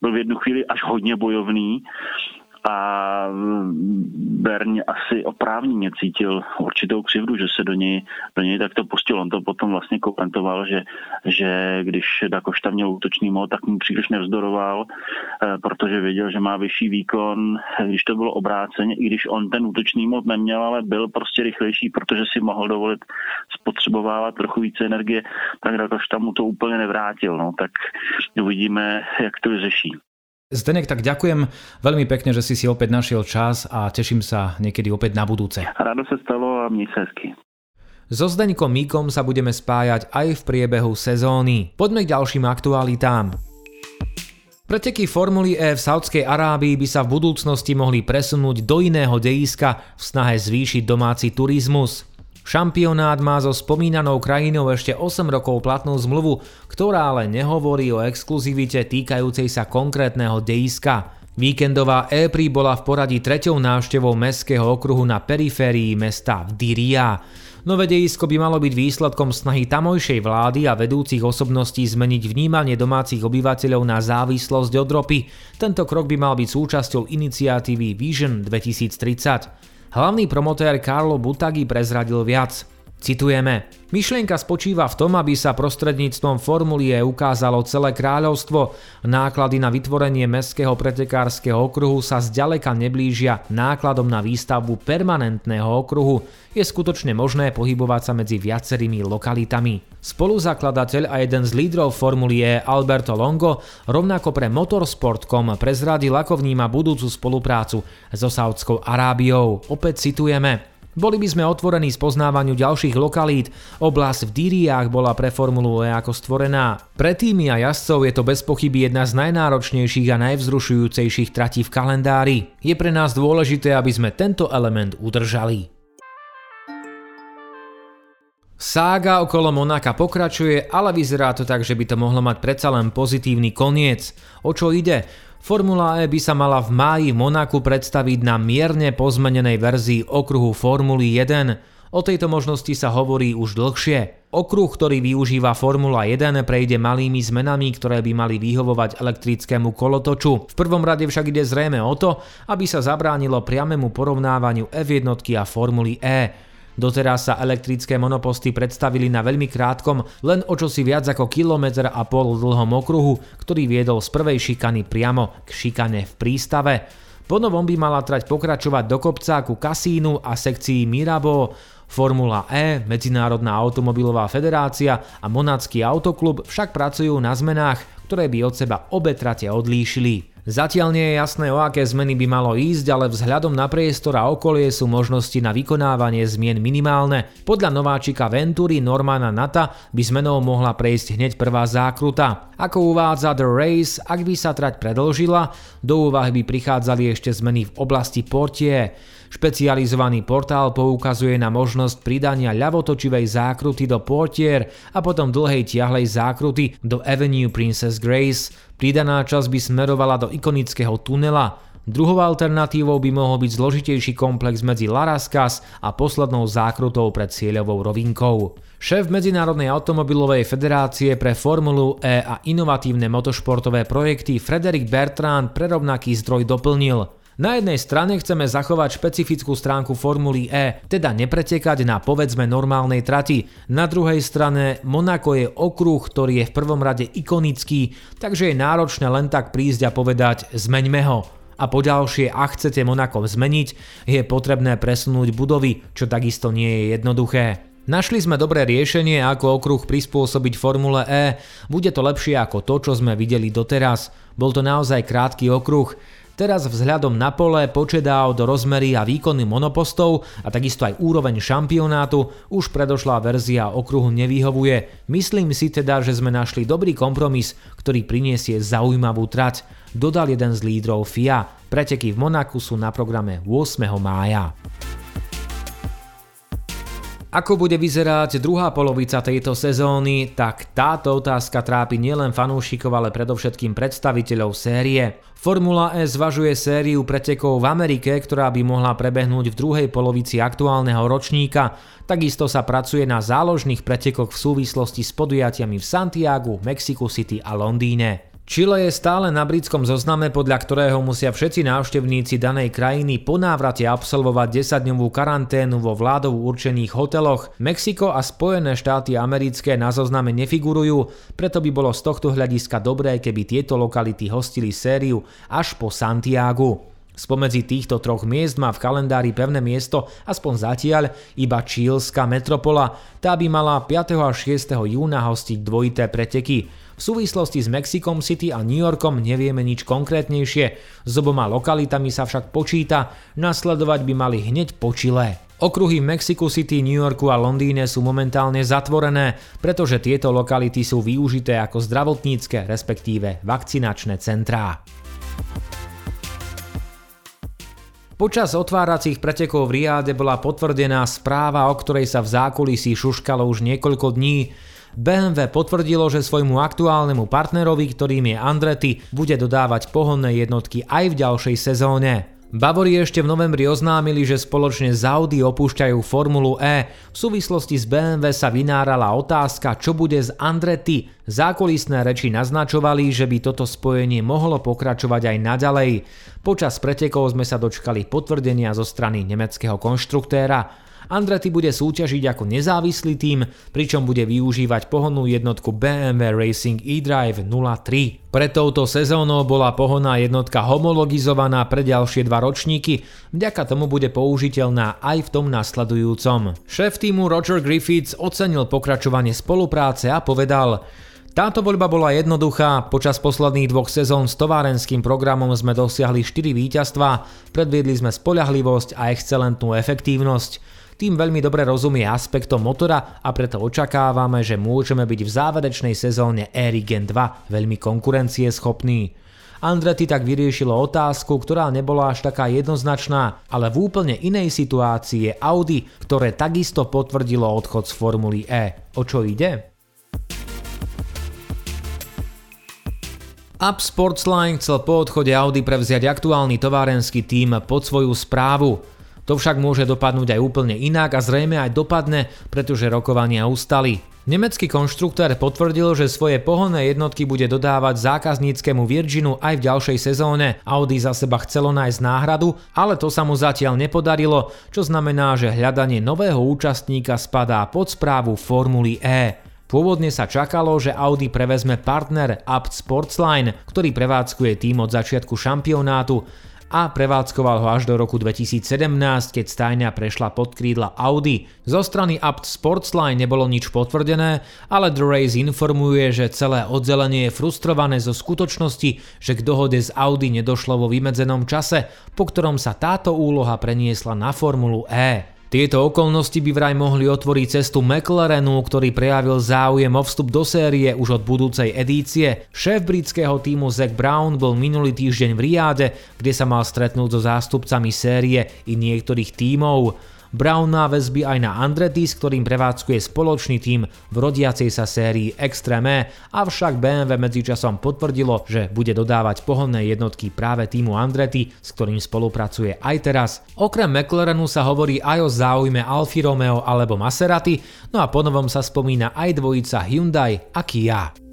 byl v jednu chvíli až hodně bojovný a Berň asi oprávněně cítil určitou křivdu, že se do něj, do něj takto pustil. On to potom vlastně komentoval, že, že když Dakošta měl útočný mod, tak mu příliš nevzdoroval, eh, protože věděl, že má vyšší výkon, když to bylo obráceně, i když on ten útočný mod neměl, ale byl prostě rychlejší, protože si mohl dovolit spotřebovávat trochu více energie, tak Dakošta mu to úplně nevrátil. No. Tak uvidíme, jak to vyřeší. Zdenek, tak ďakujem veľmi pekne, že si si opäť našiel čas a teším sa niekedy opäť na budúce. Rado sa stalo a mne sa hezky. So Zdeňkom Míkom sa budeme spájať aj v priebehu sezóny. Poďme k ďalším aktualitám. Preteky Formuly E v Saudskej Arábii by sa v budúcnosti mohli presunúť do iného dejiska v snahe zvýšiť domáci turizmus. Šampionát má so spomínanou krajinou ešte 8 rokov platnú zmluvu, ktorá ale nehovorí o exkluzivite týkajúcej sa konkrétneho dejiska. Víkendová E-Prix bola v poradí treťou návštevou mestského okruhu na periférii mesta v Diria. Nové dejisko by malo byť výsledkom snahy tamojšej vlády a vedúcich osobností zmeniť vnímanie domácich obyvateľov na závislosť od ropy. Tento krok by mal byť súčasťou iniciatívy Vision 2030. Hlavný promotér Carlo Butagi prezradil viac. Citujeme. Myšlienka spočíva v tom, aby sa prostredníctvom formulie ukázalo celé kráľovstvo. Náklady na vytvorenie mestského pretekárskeho okruhu sa zďaleka neblížia nákladom na výstavbu permanentného okruhu. Je skutočne možné pohybovať sa medzi viacerými lokalitami. Spoluzakladateľ a jeden z lídrov formulie Alberto Longo rovnako pre Motorsport.com prezradil, ako vníma budúcu spoluprácu so Saudskou Arábiou. Opäť citujeme. Boli by sme otvorení spoznávaniu ďalších lokalít. Oblasť v Dýriách bola pre Formulu E ako stvorená. Pre týmy a jazdcov je to bez pochyby jedna z najnáročnejších a najvzrušujúcejších tratí v kalendári. Je pre nás dôležité, aby sme tento element udržali. Sága okolo Monaka pokračuje, ale vyzerá to tak, že by to mohlo mať predsa len pozitívny koniec. O čo ide? Formula E by sa mala v máji v Monaku predstaviť na mierne pozmenenej verzii okruhu Formuly 1. O tejto možnosti sa hovorí už dlhšie. Okruh, ktorý využíva Formula 1, prejde malými zmenami, ktoré by mali vyhovovať elektrickému kolotoču. V prvom rade však ide zrejme o to, aby sa zabránilo priamému porovnávaniu F1 a Formuly E. Doteraz sa elektrické monoposty predstavili na veľmi krátkom, len o čosi viac ako kilometr a pol dlhom okruhu, ktorý viedol z prvej šikany priamo k šikane v prístave. Po novom by mala trať pokračovať do kopca ku kasínu a sekcii Mirabo. Formula E, Medzinárodná automobilová federácia a Monacký autoklub však pracujú na zmenách, ktoré by od seba obe trate odlíšili. Zatiaľ nie je jasné, o aké zmeny by malo ísť, ale vzhľadom na priestor a okolie sú možnosti na vykonávanie zmien minimálne. Podľa nováčika Venturi Normana Nata by zmenou mohla prejsť hneď prvá zákruta. Ako uvádza The Race, ak by sa trať predlžila, do úvahy by prichádzali ešte zmeny v oblasti portie. Špecializovaný portál poukazuje na možnosť pridania ľavotočivej zákruty do portier a potom dlhej tiahlej zákruty do Avenue Princess Grace. Pridaná časť by smerovala do ikonického tunela. Druhou alternatívou by mohol byť zložitejší komplex medzi Laraskas a poslednou zákrutou pred cieľovou rovinkou. Šéf Medzinárodnej automobilovej federácie pre Formulu E a inovatívne motošportové projekty Frederick Bertrand pre rovnaký zdroj doplnil. Na jednej strane chceme zachovať špecifickú stránku Formuly E, teda nepretekať na povedzme normálnej trati. Na druhej strane Monako je okruh, ktorý je v prvom rade ikonický, takže je náročné len tak prísť a povedať zmeňme ho. A poďalšie, ak chcete Monako zmeniť, je potrebné presunúť budovy, čo takisto nie je jednoduché. Našli sme dobré riešenie, ako okruh prispôsobiť Formule E. Bude to lepšie ako to, čo sme videli doteraz. Bol to naozaj krátky okruh. Teraz vzhľadom na pole, počet aut, rozmery a výkony monopostov a takisto aj úroveň šampionátu už predošlá verzia okruhu nevyhovuje. Myslím si teda, že sme našli dobrý kompromis, ktorý priniesie zaujímavú trať, dodal jeden z lídrov FIA. Preteky v Monaku sú na programe 8. mája. Ako bude vyzerať druhá polovica tejto sezóny, tak táto otázka trápi nielen fanúšikov, ale predovšetkým predstaviteľov série. Formula E zvažuje sériu pretekov v Amerike, ktorá by mohla prebehnúť v druhej polovici aktuálneho ročníka. Takisto sa pracuje na záložných pretekoch v súvislosti s podujatiami v Santiagu, Mexico City a Londýne. Chile je stále na britskom zozname, podľa ktorého musia všetci návštevníci danej krajiny po návrate absolvovať 10-dňovú karanténu vo vládov určených hoteloch. Mexiko a Spojené štáty americké na zozname nefigurujú, preto by bolo z tohto hľadiska dobré, keby tieto lokality hostili sériu až po Santiago. Spomedzi týchto troch miest má v kalendári pevné miesto, aspoň zatiaľ, iba čílska metropola. Tá by mala 5. a 6. júna hostiť dvojité preteky. V súvislosti s Mexikom City a New Yorkom nevieme nič konkrétnejšie, s oboma lokalitami sa však počíta, nasledovať by mali hneď po Chile. Okruhy v Mexico City, New Yorku a Londýne sú momentálne zatvorené, pretože tieto lokality sú využité ako zdravotnícke, respektíve vakcinačné centrá. Počas otváracích pretekov v Riade bola potvrdená správa, o ktorej sa v zákulisí šuškalo už niekoľko dní. BMW potvrdilo, že svojmu aktuálnemu partnerovi, ktorým je Andretti, bude dodávať pohonné jednotky aj v ďalšej sezóne. Bavori ešte v novembri oznámili, že spoločne s Audi opúšťajú Formulu E. V súvislosti s BMW sa vynárala otázka, čo bude z Andretti. Zákulisné reči naznačovali, že by toto spojenie mohlo pokračovať aj naďalej. Počas pretekov sme sa dočkali potvrdenia zo strany nemeckého konštruktéra. Andretti bude súťažiť ako nezávislý tým, pričom bude využívať pohonnú jednotku BMW Racing eDrive 03. Pre touto sezónou bola pohonná jednotka homologizovaná pre ďalšie dva ročníky, vďaka tomu bude použiteľná aj v tom nasledujúcom. Šéf týmu Roger Griffiths ocenil pokračovanie spolupráce a povedal táto voľba bola jednoduchá, počas posledných dvoch sezón s továrenským programom sme dosiahli 4 víťazstva, predviedli sme spoľahlivosť a excelentnú efektívnosť. Tým veľmi dobre rozumie aspektom motora a preto očakávame, že môžeme byť v záverečnej sezóne Éry Gen 2 veľmi konkurencieschopní. Andretti tak vyriešilo otázku, ktorá nebola až taká jednoznačná, ale v úplne inej situácii je Audi, ktoré takisto potvrdilo odchod z Formuly E. O čo ide? Up Sportsline chcel po odchode Audi prevziať aktuálny továrenský tím pod svoju správu. To však môže dopadnúť aj úplne inak a zrejme aj dopadne, pretože rokovania ustali. Nemecký konštruktor potvrdil, že svoje pohonné jednotky bude dodávať zákazníckému Virginu aj v ďalšej sezóne. Audi za seba chcelo nájsť náhradu, ale to sa mu zatiaľ nepodarilo, čo znamená, že hľadanie nového účastníka spadá pod správu Formuly E. Pôvodne sa čakalo, že Audi prevezme partner Apt Sportsline, ktorý prevádzkuje tým od začiatku šampionátu a prevádzkoval ho až do roku 2017, keď stajňa prešla pod krídla Audi. Zo strany Apt Sportsline nebolo nič potvrdené, ale The Race informuje, že celé odzelenie je frustrované zo skutočnosti, že k dohode z Audi nedošlo vo vymedzenom čase, po ktorom sa táto úloha preniesla na Formulu E. Tieto okolnosti by vraj mohli otvoriť cestu McLarenu, ktorý prejavil záujem o vstup do série už od budúcej edície. Šéf britského týmu Zac Brown bol minulý týždeň v Riade, kde sa mal stretnúť so zástupcami série i niektorých tímov. Brown má väzby aj na Andretti, s ktorým prevádzkuje spoločný tím v rodiacej sa sérii Extreme, avšak BMW medzičasom potvrdilo, že bude dodávať pohonné jednotky práve týmu Andretti, s ktorým spolupracuje aj teraz. Okrem McLarenu sa hovorí aj o záujme Alfa Romeo alebo Maserati, no a ponovom sa spomína aj dvojica Hyundai a Kia.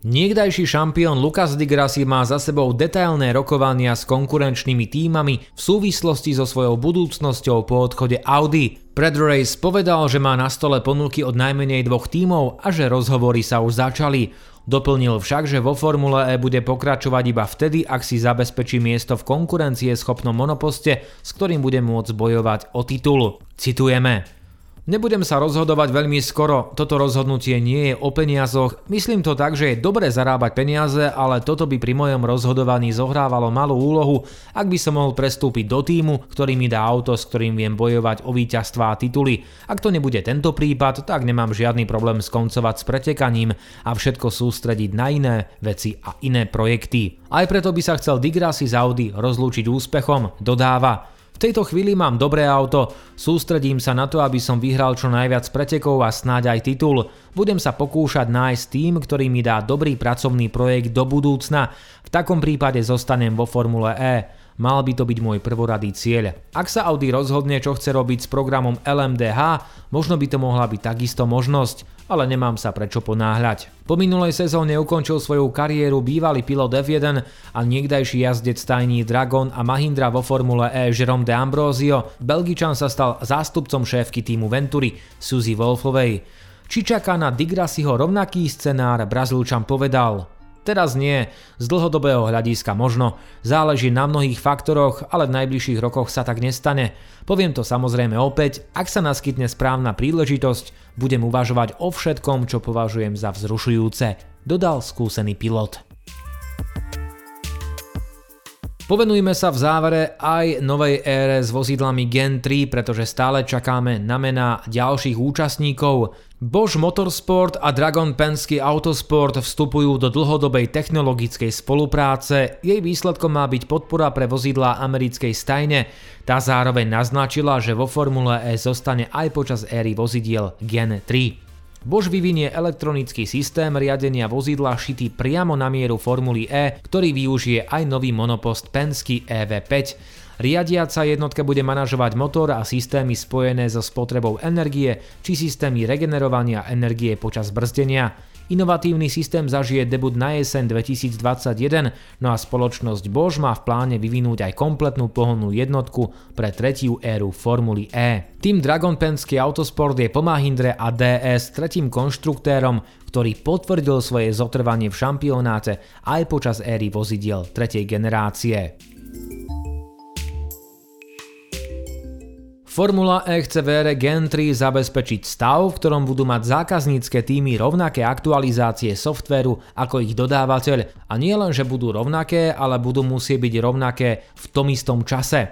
Niekdajší šampión Lukas Di Grassi má za sebou detailné rokovania s konkurenčnými týmami v súvislosti so svojou budúcnosťou po odchode Audi. Pred Race povedal, že má na stole ponuky od najmenej dvoch tímov a že rozhovory sa už začali. Doplnil však, že vo Formule E bude pokračovať iba vtedy, ak si zabezpečí miesto v konkurencie schopnom monoposte, s ktorým bude môcť bojovať o titul. Citujeme. Nebudem sa rozhodovať veľmi skoro, toto rozhodnutie nie je o peniazoch. Myslím to tak, že je dobre zarábať peniaze, ale toto by pri mojom rozhodovaní zohrávalo malú úlohu, ak by som mohol prestúpiť do týmu, ktorý mi dá auto, s ktorým viem bojovať o víťazstvá a tituly. Ak to nebude tento prípad, tak nemám žiadny problém skoncovať s pretekaním a všetko sústrediť na iné veci a iné projekty. Aj preto by sa chcel Digrasi z Audi rozlúčiť úspechom, dodáva. Tejto chvíli mám dobré auto, sústredím sa na to, aby som vyhral čo najviac pretekov a snáď aj titul. Budem sa pokúšať nájsť tým, ktorý mi dá dobrý pracovný projekt do budúcna. V takom prípade zostanem vo Formule E. Mal by to byť môj prvoradý cieľ. Ak sa Audi rozhodne, čo chce robiť s programom LMDH, možno by to mohla byť takisto možnosť ale nemám sa prečo ponáhľať. Po minulej sezóne ukončil svoju kariéru bývalý pilot F1 a niekdajší jazdec tajní Dragon a Mahindra vo Formule E Jerome de Ambrosio, Belgičan sa stal zástupcom šéfky týmu Venturi Suzy Wolfovej. Či čaká na Digrasiho rovnaký scenár, Brazílčan povedal – Teraz nie, z dlhodobého hľadiska možno, záleží na mnohých faktoroch, ale v najbližších rokoch sa tak nestane. Poviem to samozrejme opäť, ak sa naskytne správna príležitosť, budem uvažovať o všetkom, čo považujem za vzrušujúce, dodal skúsený pilot. Povenujme sa v závere aj novej ére s vozidlami Gen 3, pretože stále čakáme na mená ďalších účastníkov. Bosch Motorsport a Dragon Penske Autosport vstupujú do dlhodobej technologickej spolupráce. Jej výsledkom má byť podpora pre vozidlá americkej stajne. Tá zároveň naznačila, že vo Formule E zostane aj počas éry vozidiel Gen 3. Bož vyvinie elektronický systém riadenia vozidla šitý priamo na mieru Formuly E, ktorý využije aj nový monopost Penske EV5. Riadiaca jednotka bude manažovať motor a systémy spojené so spotrebou energie či systémy regenerovania energie počas brzdenia. Inovatívny systém zažije debut na jeseň 2021, no a spoločnosť Bosch má v pláne vyvinúť aj kompletnú pohonnú jednotku pre tretiu éru Formuly E. Tým Dragon Penske Autosport je po Mahindre a DS tretím konštruktérom, ktorý potvrdil svoje zotrvanie v šampionáte aj počas éry vozidiel tretej generácie. Formula E chce v ére Gen 3 zabezpečiť stav, v ktorom budú mať zákaznícke týmy rovnaké aktualizácie softvéru ako ich dodávateľ a nie len, že budú rovnaké, ale budú musieť byť rovnaké v tom istom čase.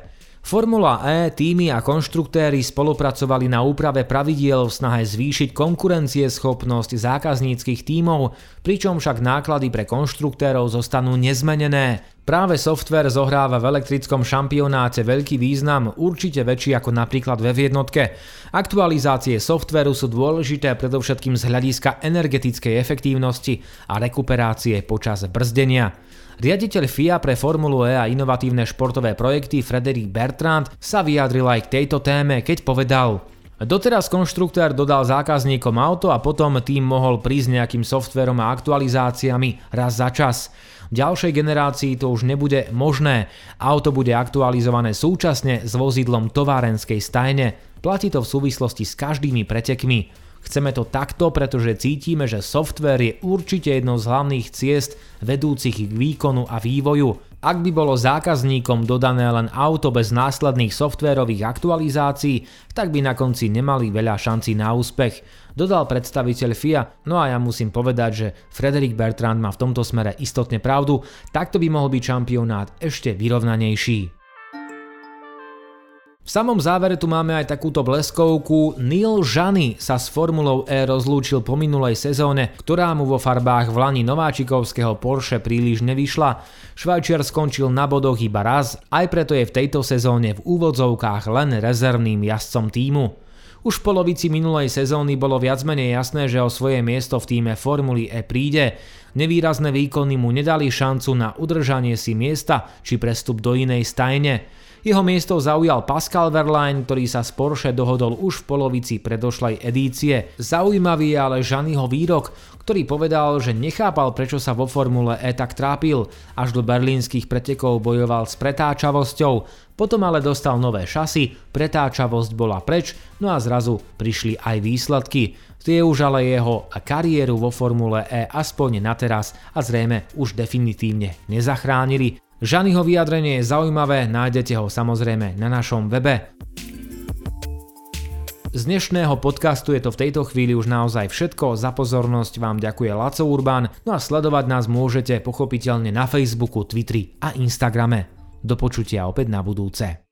Formula E, týmy a konštruktéry spolupracovali na úprave pravidiel v snahe zvýšiť konkurencieschopnosť zákazníckých tímov, pričom však náklady pre konštruktérov zostanú nezmenené. Práve software zohráva v elektrickom šampionáte veľký význam, určite väčší ako napríklad ve jednotke. Aktualizácie softveru sú dôležité predovšetkým z hľadiska energetickej efektívnosti a rekuperácie počas brzdenia. Riaditeľ FIA pre Formulu E a inovatívne športové projekty Frederik Bertrand sa vyjadril aj k tejto téme, keď povedal Doteraz konštruktér dodal zákazníkom auto a potom tým mohol prísť nejakým softverom a aktualizáciami raz za čas. V ďalšej generácii to už nebude možné. Auto bude aktualizované súčasne s vozidlom továrenskej stajne. Platí to v súvislosti s každými pretekmi. Chceme to takto, pretože cítime, že software je určite jednou z hlavných ciest vedúcich k výkonu a vývoju. Ak by bolo zákazníkom dodané len auto bez následných softvérových aktualizácií, tak by na konci nemali veľa šancí na úspech, dodal predstaviteľ FIA, no a ja musím povedať, že Frederik Bertrand má v tomto smere istotne pravdu, takto by mohol byť šampionát ešte vyrovnanejší. V samom závere tu máme aj takúto bleskovku. Neil Žany sa s Formulou E rozlúčil po minulej sezóne, ktorá mu vo farbách vlani nováčikovského Porsche príliš nevyšla. Švajčiar skončil na bodoch iba raz, aj preto je v tejto sezóne v úvodzovkách len rezervným jazdcom týmu. Už v polovici minulej sezóny bolo viac menej jasné, že o svoje miesto v týme Formuly E príde. Nevýrazné výkony mu nedali šancu na udržanie si miesta či prestup do inej stajne. Jeho miesto zaujal Pascal Verlaine, ktorý sa z Porsche dohodol už v polovici predošlej edície. Zaujímavý je ale Žanyho výrok, ktorý povedal, že nechápal prečo sa vo Formule E tak trápil, až do berlínskych pretekov bojoval s pretáčavosťou, potom ale dostal nové šasy, pretáčavosť bola preč, no a zrazu prišli aj výsledky. Tie už ale jeho kariéru vo Formule E aspoň na teraz a zrejme už definitívne nezachránili. Žanyho vyjadrenie je zaujímavé, nájdete ho samozrejme na našom webe. Z dnešného podcastu je to v tejto chvíli už naozaj všetko, za pozornosť vám ďakuje Laco Urban, no a sledovať nás môžete pochopiteľne na Facebooku, Twitteri a Instagrame. Do počutia opäť na budúce.